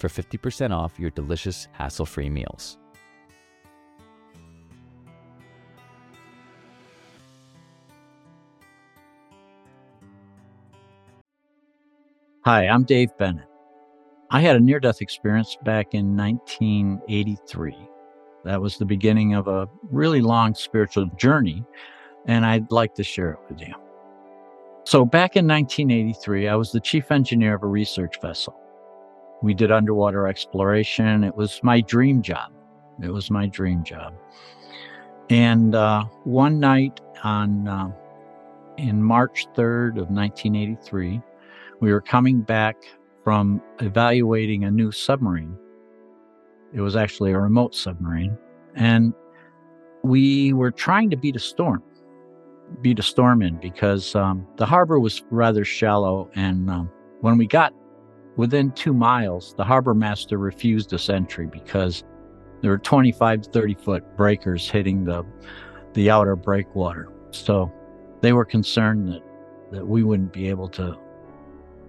for 50% off your delicious hassle-free meals. Hi, I'm Dave Bennett. I had a near death experience back in 1983. That was the beginning of a really long spiritual journey, and I'd like to share it with you. So, back in 1983, I was the chief engineer of a research vessel. We did underwater exploration. It was my dream job. It was my dream job. And uh, one night on uh, in March 3rd of 1983, we were coming back from evaluating a new submarine. It was actually a remote submarine. And we were trying to beat a storm, beat a storm in because um, the harbor was rather shallow. And um, when we got within two miles, the harbor master refused us entry because there were 25 to 30 foot breakers hitting the, the outer breakwater. So they were concerned that, that we wouldn't be able to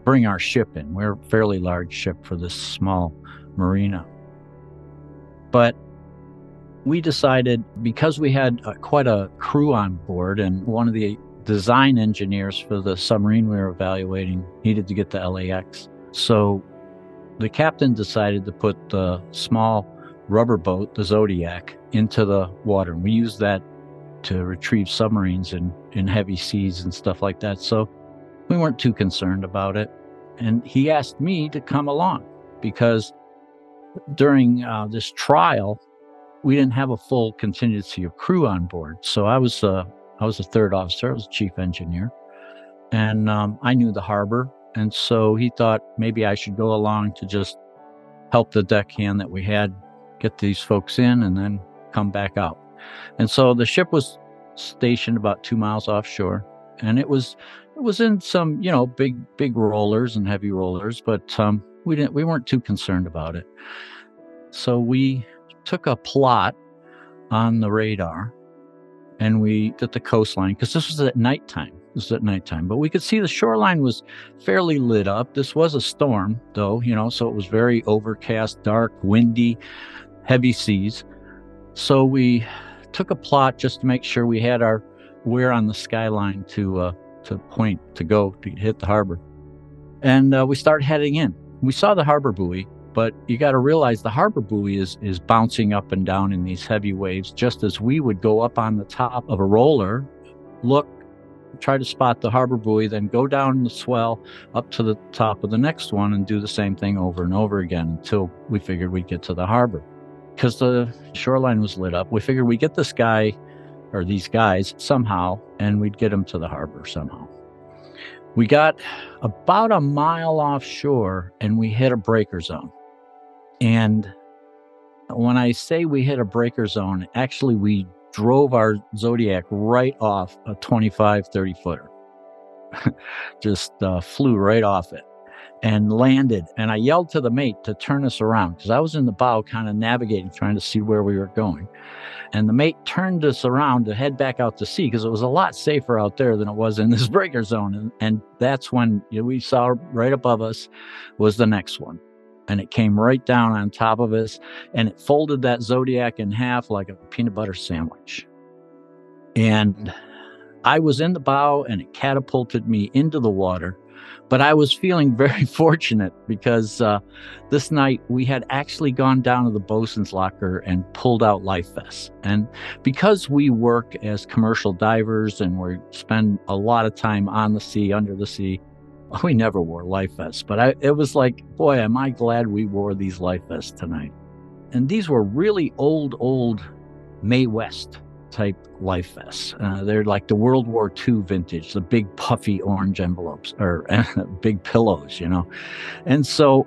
bring our ship in. We're a fairly large ship for this small marina. But we decided because we had uh, quite a crew on board and one of the design engineers for the submarine we were evaluating needed to get to LAX. So the captain decided to put the small rubber boat, the Zodiac, into the water. And we used that to retrieve submarines in, in heavy seas and stuff like that. So we weren't too concerned about it. And he asked me to come along because during uh, this trial, we didn't have a full contingency of crew on board. So I was uh, I was a third officer. I was chief engineer, and um, I knew the harbor. And so he thought maybe I should go along to just help the deckhand that we had get these folks in and then come back out. And so the ship was stationed about two miles offshore, and it was it was in some you know big big rollers and heavy rollers, but um, we didn't we weren't too concerned about it. So we took a plot on the radar and we did the coastline because this was at nighttime. This was at nighttime, but we could see the shoreline was fairly lit up. This was a storm, though, you know, so it was very overcast, dark, windy, heavy seas. So we took a plot just to make sure we had our we're on the skyline to uh, to point to go to hit the harbor, and uh, we started heading in. We saw the harbor buoy, but you got to realize the harbor buoy is is bouncing up and down in these heavy waves, just as we would go up on the top of a roller, look, try to spot the harbor buoy, then go down the swell up to the top of the next one and do the same thing over and over again until we figured we'd get to the harbor. Because the shoreline was lit up, we figured we'd get this guy or these guys somehow and we'd get them to the harbor somehow. We got about a mile offshore and we hit a breaker zone. And when I say we hit a breaker zone, actually, we drove our Zodiac right off a 25, 30 footer. Just uh, flew right off it and landed. And I yelled to the mate to turn us around because I was in the bow, kind of navigating, trying to see where we were going. And the mate turned us around to head back out to sea because it was a lot safer out there than it was in this breaker zone. And, and that's when you know, we saw right above us was the next one. And it came right down on top of us and it folded that Zodiac in half like a peanut butter sandwich. And I was in the bow and it catapulted me into the water But I was feeling very fortunate because uh, this night we had actually gone down to the bosun's locker and pulled out life vests. And because we work as commercial divers and we spend a lot of time on the sea, under the sea, we never wore life vests. But I, it was like, boy, am I glad we wore these life vests tonight. And these were really old, old Mae West type life vests. Uh, they're like the World War II vintage, the big puffy orange envelopes or big pillows, you know. And so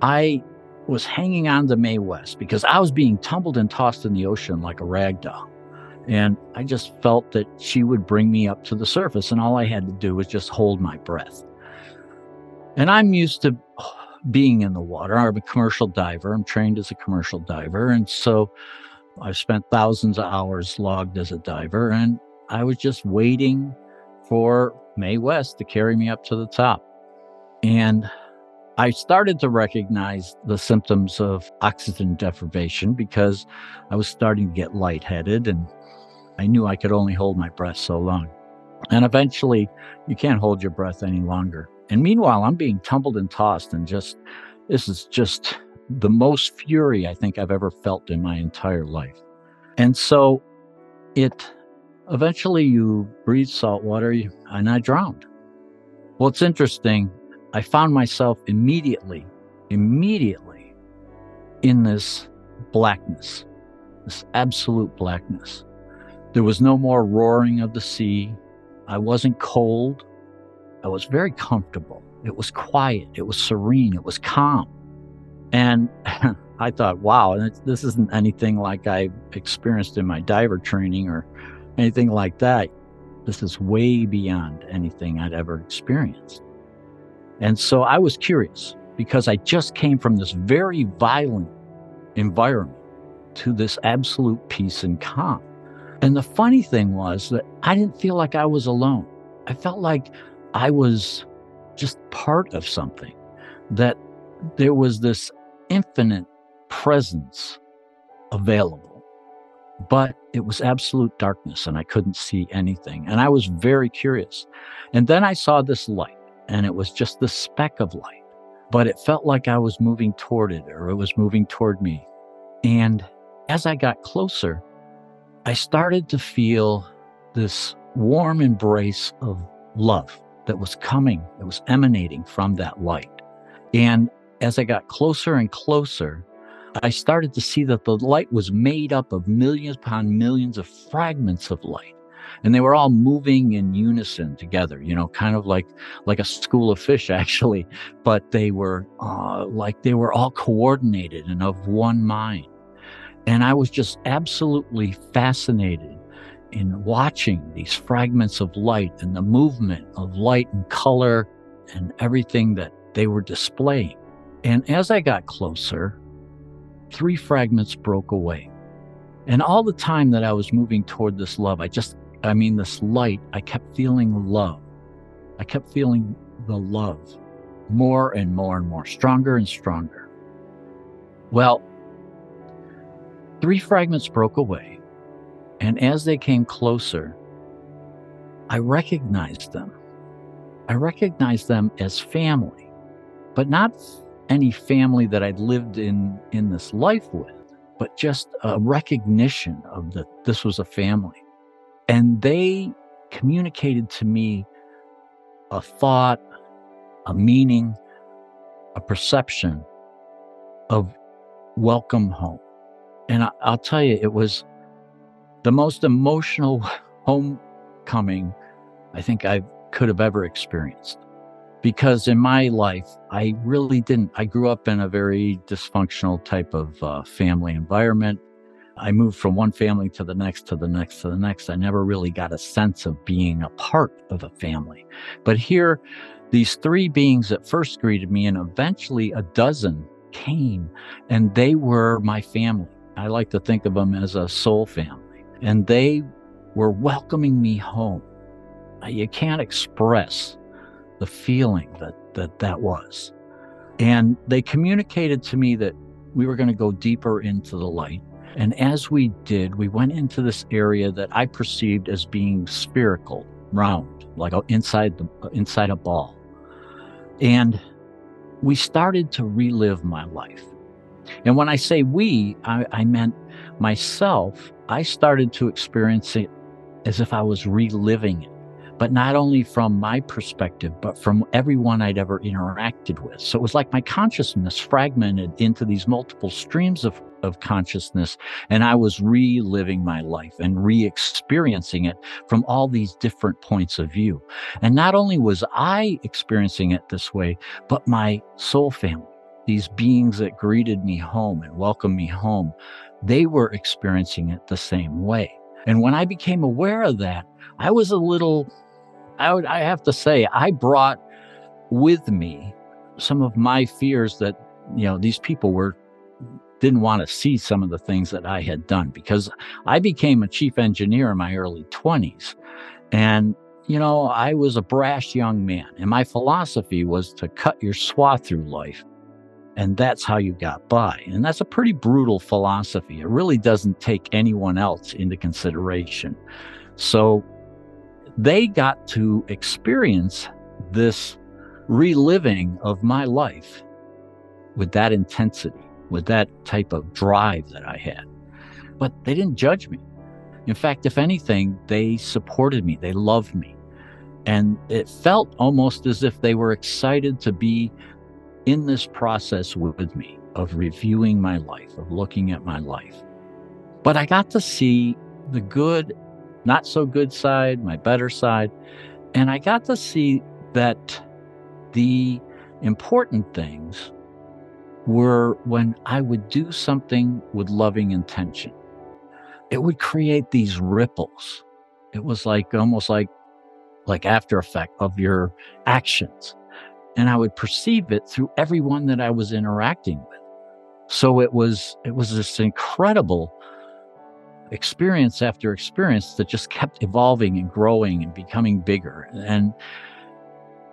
I was hanging on to Mae West because I was being tumbled and tossed in the ocean like a rag doll. And I just felt that she would bring me up to the surface, and all I had to do was just hold my breath. And I'm used to being in the water. I'm a commercial diver. I'm trained as a commercial diver. And so I've spent thousands of hours logged as a diver, and I was just waiting for Mae West to carry me up to the top. And I started to recognize the symptoms of oxygen deprivation because I was starting to get lightheaded and I knew I could only hold my breath so long. And eventually, you can't hold your breath any longer. And meanwhile, I'm being tumbled and tossed, and just this is just the most fury I think I've ever felt in my entire life. And so it eventually you breathe salt water and I drowned. Well, it's interesting. I found myself immediately, immediately in this blackness, this absolute blackness. There was no more roaring of the sea. I wasn't cold. I was very comfortable. It was quiet. It was serene. It was calm. And I thought, wow, this isn't anything like I experienced in my diver training or anything like that. This is way beyond anything I'd ever experienced. And so I was curious because I just came from this very violent environment to this absolute peace and calm. And the funny thing was that I didn't feel like I was alone. I felt like I was just part of something, that there was this infinite presence available, but it was absolute darkness and I couldn't see anything. And I was very curious. And then I saw this light, and it was just the speck of light, but it felt like I was moving toward it or it was moving toward me. And as I got closer, I started to feel this warm embrace of love that was coming, that was emanating from that light. And as I got closer and closer, I started to see that the light was made up of millions upon millions of fragments of light. And they were all moving in unison together, you know, kind of like like a school of fish, actually. But they were uh, like they were all coordinated and of one mind. And I was just absolutely fascinated in watching these fragments of light and the movement of light and color and everything that they were displaying. And as I got closer, three fragments broke away. And all the time that I was moving toward this love, I just, I mean, this light, I kept feeling love. I kept feeling the love more and more and more, stronger and stronger. Well, three fragments broke away. And as they came closer, I recognized them. I recognized them as family, but not any family that I'd lived in in this life with, but just a recognition of that this was a family. And they communicated to me a thought, a meaning, a perception of welcome home. And I, will tell you, it was the most emotional homecoming I think I could have ever experienced because in my life, I really didn't. I grew up in a very dysfunctional type of uh, family environment. I moved from one family to the next, to the next, to the next. I never really got a sense of being a part of a family. But here, these three beings that first greeted me, and eventually a dozen came, and they were my family. I like to think of them as a soul family, and they were welcoming me home. Uh, you can't express the feeling that that that was. And they communicated to me that we were going to go deeper into the light. And as we did, we went into this area that I perceived as being spherical, round, like inside the uh, inside a ball. And we started to relive my life. And when I say we, I, I meant myself. I started to experience it as if I was reliving it but not only from my perspective, but from everyone I'd ever interacted with. So it was like my consciousness fragmented into these multiple streams of, of consciousness, and I was reliving my life and re experiencing it from all these different points of view. And not only was I experiencing it this way, but my soul family, these beings that greeted me home and welcomed me home, they were experiencing it the same way. And when I became aware of that, I was a little I would I have to say I brought with me some of my fears that you know these people were didn't want to see some of the things that I had done because I became a chief engineer in my early 20s and you know I was a brash young man and my philosophy was to cut your swath through life and that's how you got by and that's a pretty brutal philosophy it really doesn't take anyone else into consideration so they got to experience this reliving of my life with that intensity, with that type of drive that I had. But they didn't judge me. In fact, if anything, they supported me, they loved me. And it felt almost as if they were excited to be in this process with me of reviewing my life, of looking at my life. But I got to see the good not so good side, my better side. And I got to see that the important things were when I would do something with loving intention. It would create these ripples. It was like almost like like after effect of your actions. And I would perceive it through everyone that I was interacting with. So it was it was this incredible experience after experience that just kept evolving and growing and becoming bigger. And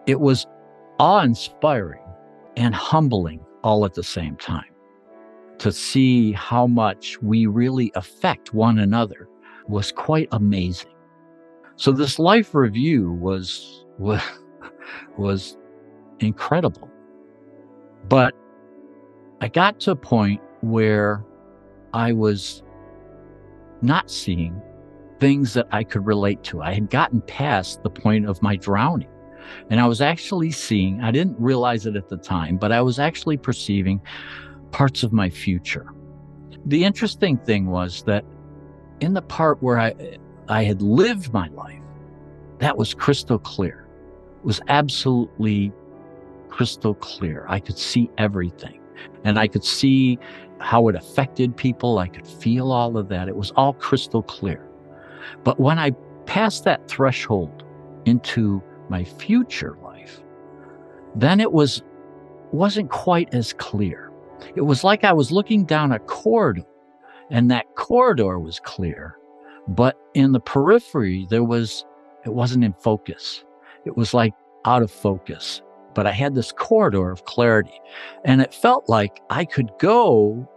it was awe inspiring and humbling all at the same time to see how much we really affect one another was quite amazing. So this life review was was, was incredible. But I got to a point where I was not seeing things that I could relate to. I had gotten past the point of my drowning. And I was actually seeing, I didn't realize it at the time, but I was actually perceiving parts of my future. The interesting thing was that in the part where I, I had lived my life, that was crystal clear. It was absolutely crystal clear. I could see everything and I could see how it affected people. I could feel all of that. It was all crystal clear. But when I passed that threshold into my future life, then it was wasn't quite as clear. It was like I was looking down a corridor and that corridor was clear, but in the periphery there was it wasn't in focus. It was like out of focus. But I had this corridor of clarity and it felt like I could go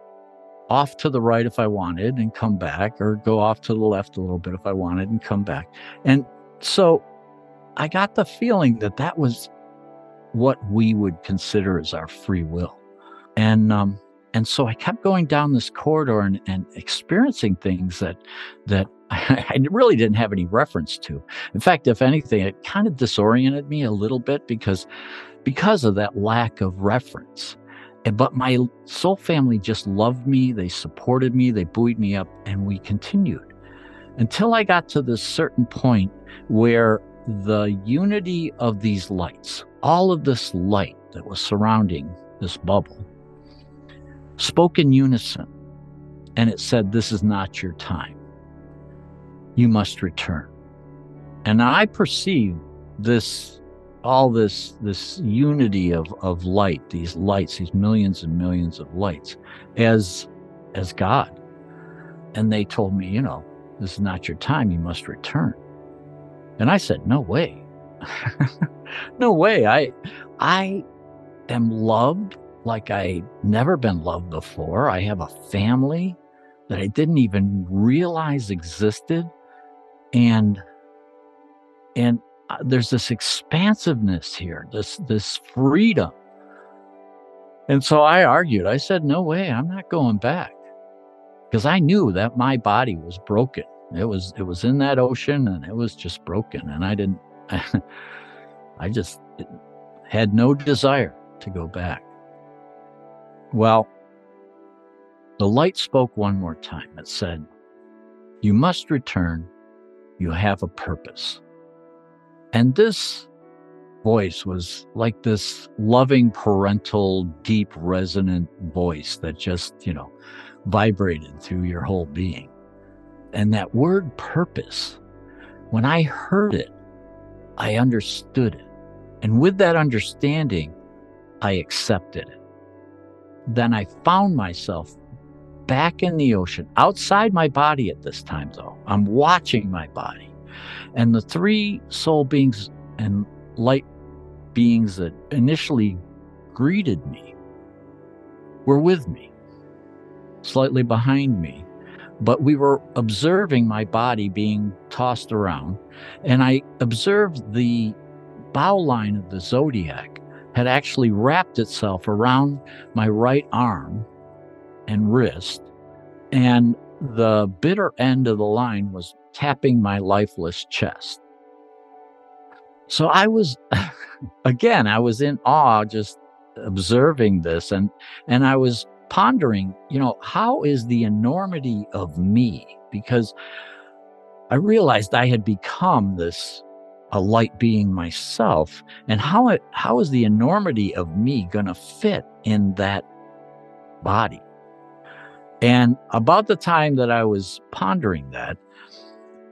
off to the right if I wanted and come back, or go off to the left a little bit if I wanted and come back. And so I got the feeling that that was what we would consider as our free will. And, um, and so I kept going down this corridor and, and experiencing things that, that I really didn't have any reference to. In fact, if anything, it kind of disoriented me a little bit because, because of that lack of reference. But my soul family just loved me. They supported me. They buoyed me up, and we continued until I got to this certain point where the unity of these lights, all of this light that was surrounding this bubble, spoke in unison. And it said, This is not your time. You must return. And I perceived this all this this unity of of light these lights these millions and millions of lights as as god. And they told me you know this is not your time you must return. And i said no way. No way. I i am loved like i never been loved before. I have a family that i didn't even realize existed and and uh, there's this expansiveness here, this this freedom. And so I argued. I said, "No way, I'm not going back." Because I knew that my body was broken. It was it was in that ocean and it was just broken and I didn't I just had no desire to go back. Well, the light spoke one more time. It said, You must return. You have a purpose. And this voice was like this loving, parental, deep, resonant voice that just, you know, vibrated through your whole being. And that word purpose, when I heard it, I understood it. And with that understanding, I accepted it. Then I found myself back in the ocean, outside my body at this time, though. I'm watching my body. And the three soul beings and light beings that initially greeted me were with me, slightly behind me. But we were observing my body being tossed around, and I observed the bow line of the zodiac had actually wrapped itself around my right arm and wrist, and the bitter end of the line was tapping my lifeless chest. So I was, again, I was in awe just observing this, and and I was pondering, you know, how is the enormity of me? Because I realized I had become this a light being myself, and how it how is the enormity of me going to fit in that body? And about the time that I was pondering that,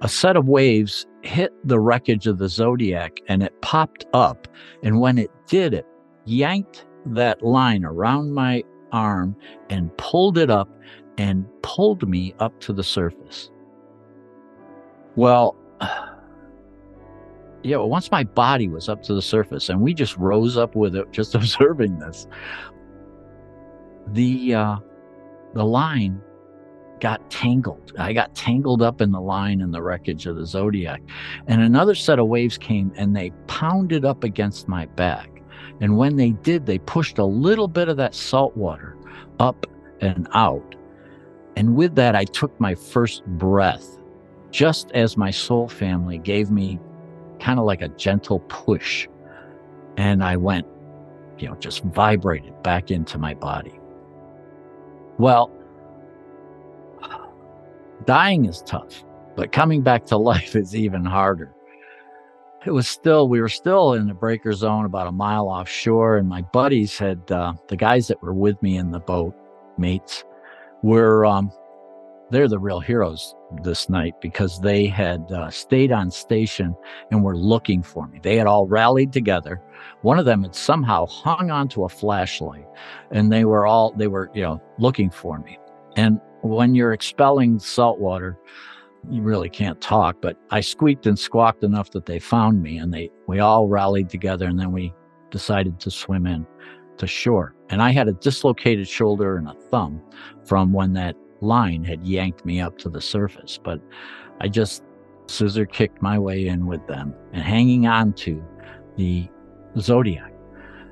a set of waves hit the wreckage of the Zodiac and it popped up. And when it did, it yanked that line around my arm and pulled it up and pulled me up to the surface. Well, yeah, once my body was up to the surface and we just rose up with it, just observing this, the uh, the line got tangled. I got tangled up in the line in the wreckage of the Zodiac. And another set of waves came and they pounded up against my back. And when they did, they pushed a little bit of that salt water up and out. And with that, I took my first breath, just as my soul family gave me kind of like a gentle push. And I went, you know, just vibrated back into my body. Well, dying is tough, but coming back to life is even harder. It was still, we were still in the breaker zone about a mile offshore, and my buddies had, uh, the guys that were with me in the boat, mates, were, um, they're the real heroes this night because they had uh, stayed on station and were looking for me. They had all rallied together. One of them had somehow hung onto a flashlight and they were all, they were, you know, looking for me. And when you're expelling salt water, you really can't talk, but I squeaked and squawked enough that they found me and they, we all rallied together and then we decided to swim in to shore. And I had a dislocated shoulder and a thumb from when that line had yanked me up to the surface, but I just scissor kicked my way in with them and hanging on to the zodiac.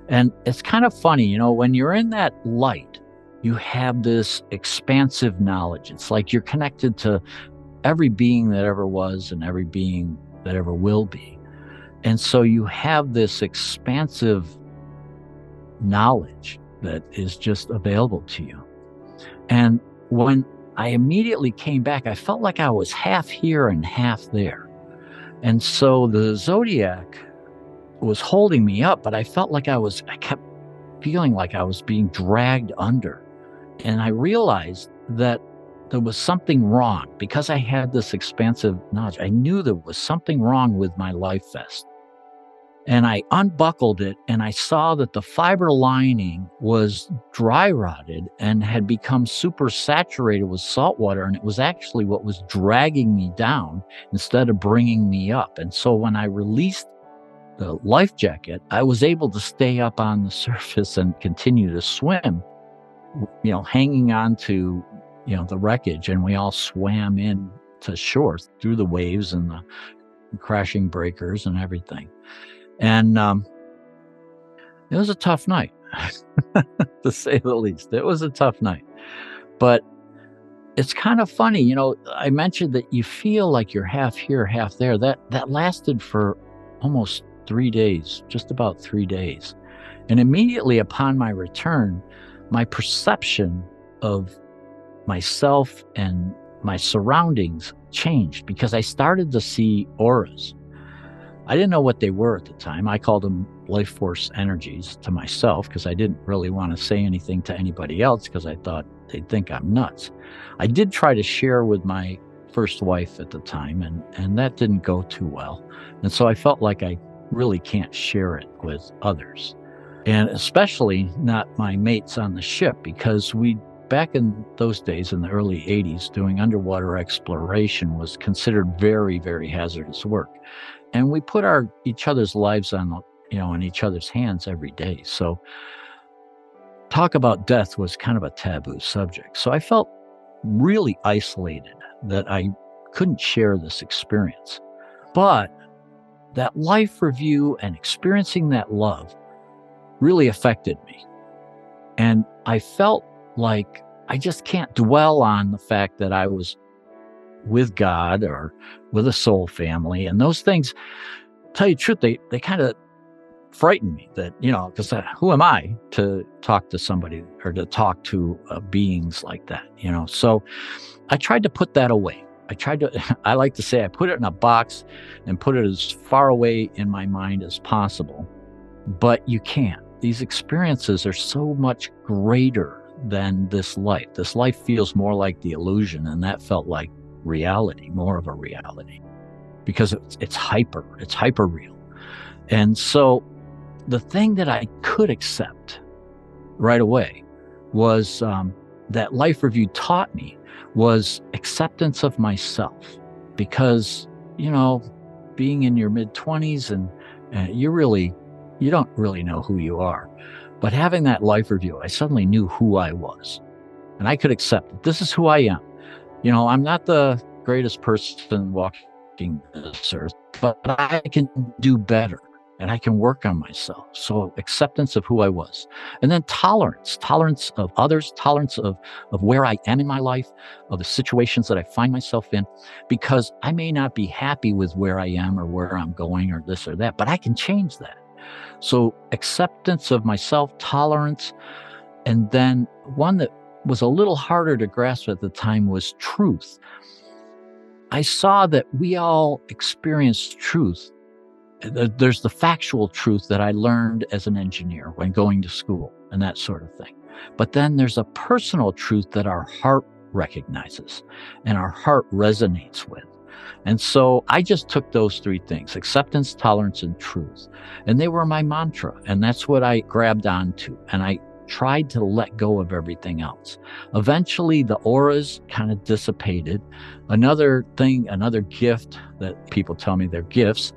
And it's kind of funny, you know, when you're in that light, you have this expansive knowledge. It's like you're connected to every being that ever was and every being that ever will be. And so you have this expansive knowledge that is just available to you. And when I immediately came back, I felt like I was half here and half there. And so the zodiac was holding me up, but I felt like I was, I kept feeling like I was being dragged under. And I realized that there was something wrong because I had this expansive knowledge. I knew there was something wrong with my life vest and I unbuckled it and I saw that the fiber lining was dry rotted and had become super saturated with salt water. And it was actually what was dragging me down instead of bringing me up. And so when I released the life jacket, I was able to stay up on the surface and continue to swim, you know, hanging on to, you know, the wreckage. And we all swam in to shore through the waves and the crashing breakers and everything. And um, it was a tough night, to say the least. It was a tough night. But it's kind of funny, you know, I mentioned that you feel like you're half here, half there. That that lasted for almost 3 days, just about 3 days. And immediately upon my return, my perception of myself and my surroundings changed because I started to see auras. I didn't know what they were at the time. I called them life force energies to myself because I didn't really want to say anything to anybody else because I thought they'd think I'm nuts. I did try to share with my first wife at the time, and, and that didn't go too well. And so I felt like I really can't share it with others, and especially not my mates on the ship because we back in those days in the early 80s doing underwater exploration was considered very very hazardous work. And we put our each other's lives on you know in each other's hands every day. So talk about death was kind of a taboo subject. So i felt really isolated that i couldn't share this experience. But that life review and experiencing that love really affected me. And i felt like I just can't dwell on the fact that I was with God or with a soul family. And those things, tell you the truth, they, they kind of frighten me that, you know, because uh, who am I to talk to somebody or to talk to uh, beings like that, you know? So I tried to put that away. I tried to, I like to say, I put it in a box and put it as far away in my mind as possible. But you can't. These experiences are so much greater than this life. This life feels more like the illusion, and that felt like reality, more of a reality, because it's, it's hyper, it's hyper real. And so the thing that I could accept right away was um, that life review taught me was acceptance of myself because you know being in your mid 20s and you really you don't really know who you are but having that life review, I suddenly knew who I was. And I could accept it. This is who I am. You know, I'm not the greatest person walking this earth, but I can do better and I can work on myself. So acceptance of who I was. And then tolerance, tolerance of others, tolerance of, of where I am in my life, of the situations that I find myself in, because I may not be happy with where I am or where I'm going or this or that, but I can change that. So, acceptance of myself, tolerance, and then one that was a little harder to grasp at the time was truth. I saw that we all experience truth. There's the factual truth that I learned as an engineer when going to school and that sort of thing. But then there's a personal truth that our heart recognizes and our heart resonates with. And so I just took those three things acceptance, tolerance, and truth. And they were my mantra. And that's what I grabbed onto. And I tried to let go of everything else. Eventually, the auras kind of dissipated. Another thing, another gift that people tell me they're gifts,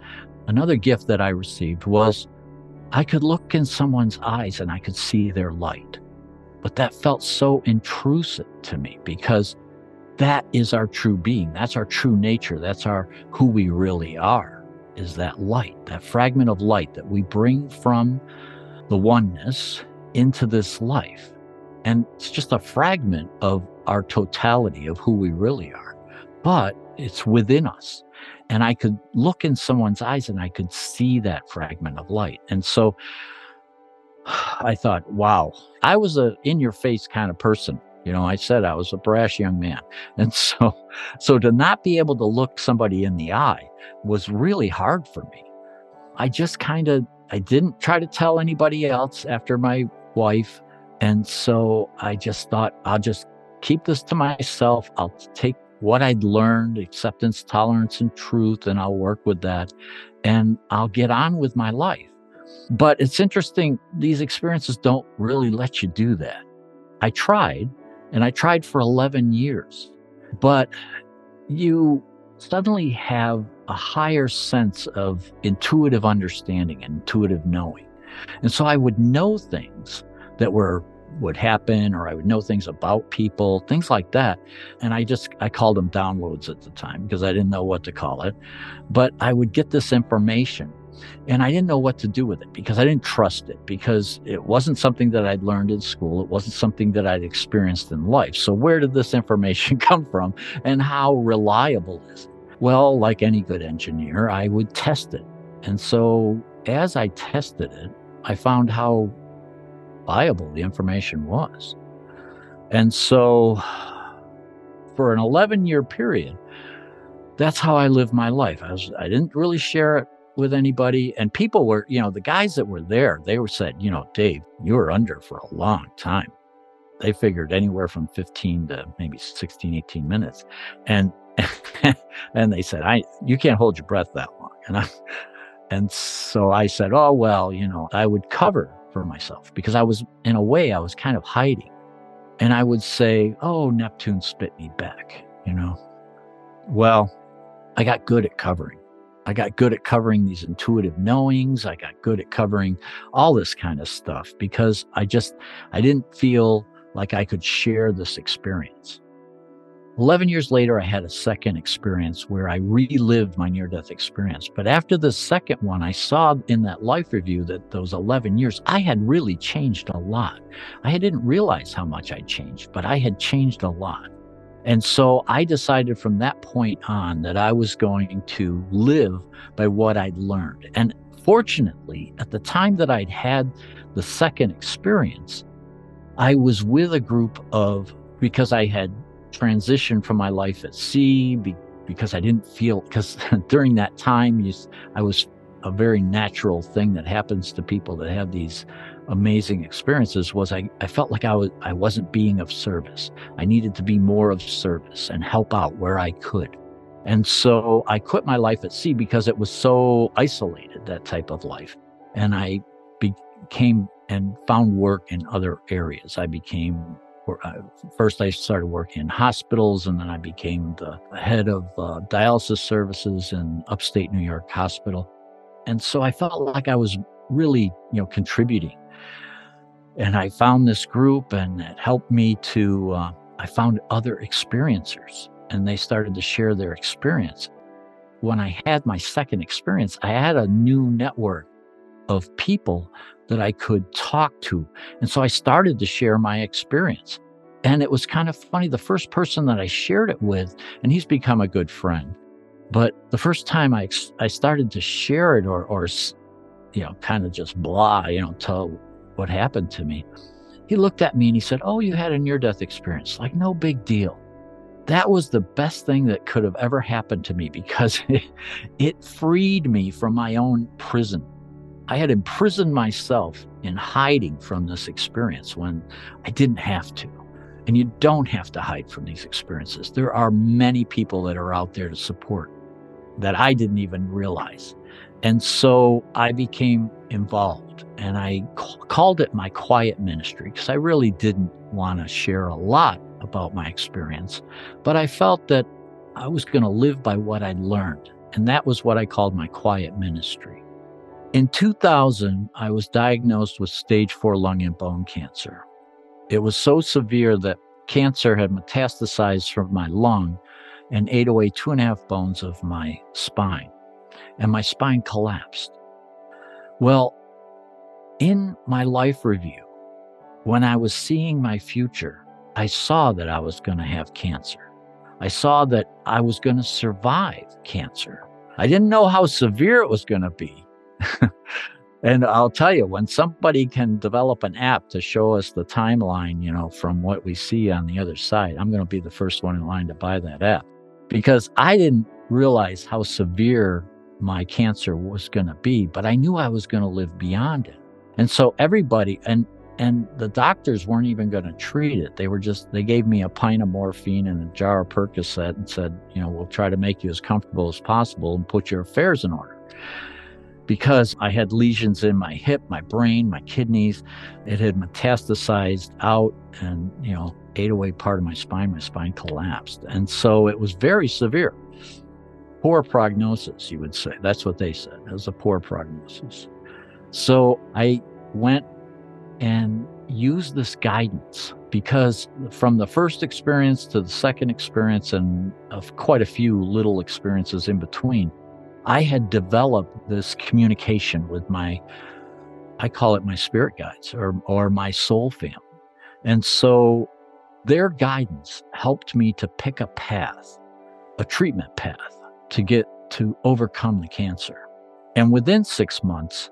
another gift that I received was I could look in someone's eyes and I could see their light. But that felt so intrusive to me because that is our true being. That's our true nature. That's our who we really are is that light, that fragment of light that we bring from the oneness into this life. And it's just a fragment of our totality of who we really are, but it's within us. And I could look in someone's eyes and I could see that fragment of light. And so I thought, wow, I was a in your face kind of person you know, I said I was a brash young man. And so, so to not be able to look somebody in the eye was really hard for me. I just kind of, I didn't try to tell anybody else after my wife. And so I just thought, I'll just keep this to myself. I'll take what I'd learned, acceptance, tolerance, and truth, and I'll work with that. And I'll get on with my life. But it's interesting, these experiences don't really let you do that. I tried, and I tried for 11 years. But you suddenly have a higher sense of intuitive understanding and intuitive knowing. And so I would know things that were would happen or I would know things about people, things like that. And I just, I called them downloads at the time because I didn't know what to call it. But I would get this information and I didn't know what to do with it because I didn't trust it because it wasn't something that I'd learned in school. It wasn't something that I'd experienced in life. So, where did this information come from and how reliable is it? Well, like any good engineer, I would test it. And so, as I tested it, I found how viable the information was. And so, for an 11 year period, that's how I lived my life. I was I didn't really share it with anybody. And people were, you know, the guys that were there, they were said, you know, Dave, you were under for a long time. They figured anywhere from 15 to maybe 16, 18 minutes. And and they said, I you can't hold your breath that long. And I and so I said, Oh well, you know, I would cover for myself because I was in a way I was kind of hiding. And I would say, Oh, Neptune spit me back, you know. Well, I got good at covering. I got good at covering these intuitive knowings. I got good at covering all this kind of stuff because I just, I didn't feel like I could share this experience. 11 years later, I had a second experience where I relived my near death experience. But after the second one, I saw in that life review that those 11 years, I had really changed a lot. I didn't realize how much I'd changed, but I had changed a lot. And so I decided from that point on that I was going to live by what I'd learned. And fortunately, at the time that I'd had the second experience, I was with a group of, because I had transitioned from my life at sea, because I didn't feel, because during that time, I was a very natural thing that happens to people that have these amazing experiences was I, I felt like I was I wasn't being of service. I needed to be more of service and help out where I could. And so I quit my life at sea because it was so isolated, that type of life. And I became and found work in other areas. I became uh, first I started working in hospitals, and then I became the head of uh, dialysis services in upstate New York Hospital. And so I felt like I was really, you know, contributing and I found this group, and it helped me to. Uh, I found other experiencers, and they started to share their experience. When I had my second experience, I had a new network of people that I could talk to. And so I started to share my experience. And it was kind of funny. The first person that I shared it with, and he's become a good friend, but the first time I, I started to share it or, or, you know, kind of just blah, you know, tell what happened to me. He looked at me and he said, Oh, you had a near death experience. Like, no big deal. That was the best thing that could have ever happened to me because it, it freed me from my own prison. I had imprisoned myself in hiding from this experience when I didn't have to. And you don't have to hide from these experiences. There are many people that are out there to support that I didn't even realize. And so I became involved and I called it my quiet ministry because I really didn't want to share a lot about my experience. But I felt that I was going to live by what I'd learned. And that was what I called my quiet ministry. In 2000, I was diagnosed with stage four lung and bone cancer. It was so severe that cancer had metastasized from my lung and ate away two and a half bones of my spine and my spine collapsed. Well, in my life review, when I was seeing my future, I saw that I was going to have cancer. I saw that I was going to survive cancer. I didn't know how severe it was going to be. and I'll tell you, when somebody can develop an app to show us the timeline, you know, from what we see on the other side, I'm going to be the first one in line to buy that app because I didn't realize how severe my cancer was going to be, but I knew I was going to live beyond it. And so everybody and and the doctors weren't even going to treat it. They were just they gave me a pint of morphine and a jar of Percocet and said, you know, we'll try to make you as comfortable as possible and put your affairs in order. Because I had lesions in my hip, my brain, my kidneys, it had metastasized out and, you know, ate away part of my spine. My spine collapsed. And so it was very severe poor prognosis, you would say. That's what they said. It was a poor prognosis. So I went and used this guidance because from the first experience to the second experience and of quite a few little experiences in between, I had developed this communication with my, I call it my spirit guides or, or my soul family. And so their guidance helped me to pick a path, a treatment path to get to overcome the cancer. And within six months,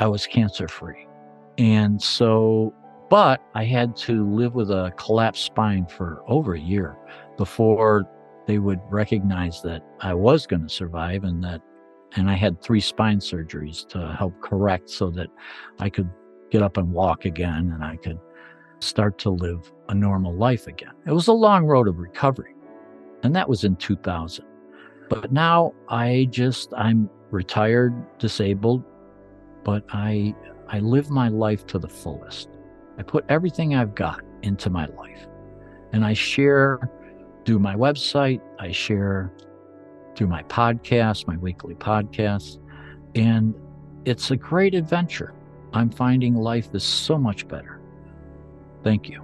I was cancer free. And so, but I had to live with a collapsed spine for over a year before they would recognize that I was going to survive and that, and I had three spine surgeries to help correct so that I could get up and walk again and I could start to live a normal life again. It was a long road of recovery. And that was in 2000. But now I just, I'm retired, disabled, but I, I live my life to the fullest. I put everything I've got into my life and I share through my website, I share through my podcast, my weekly podcast, and it's a great adventure. I'm finding life is so much better. Thank you.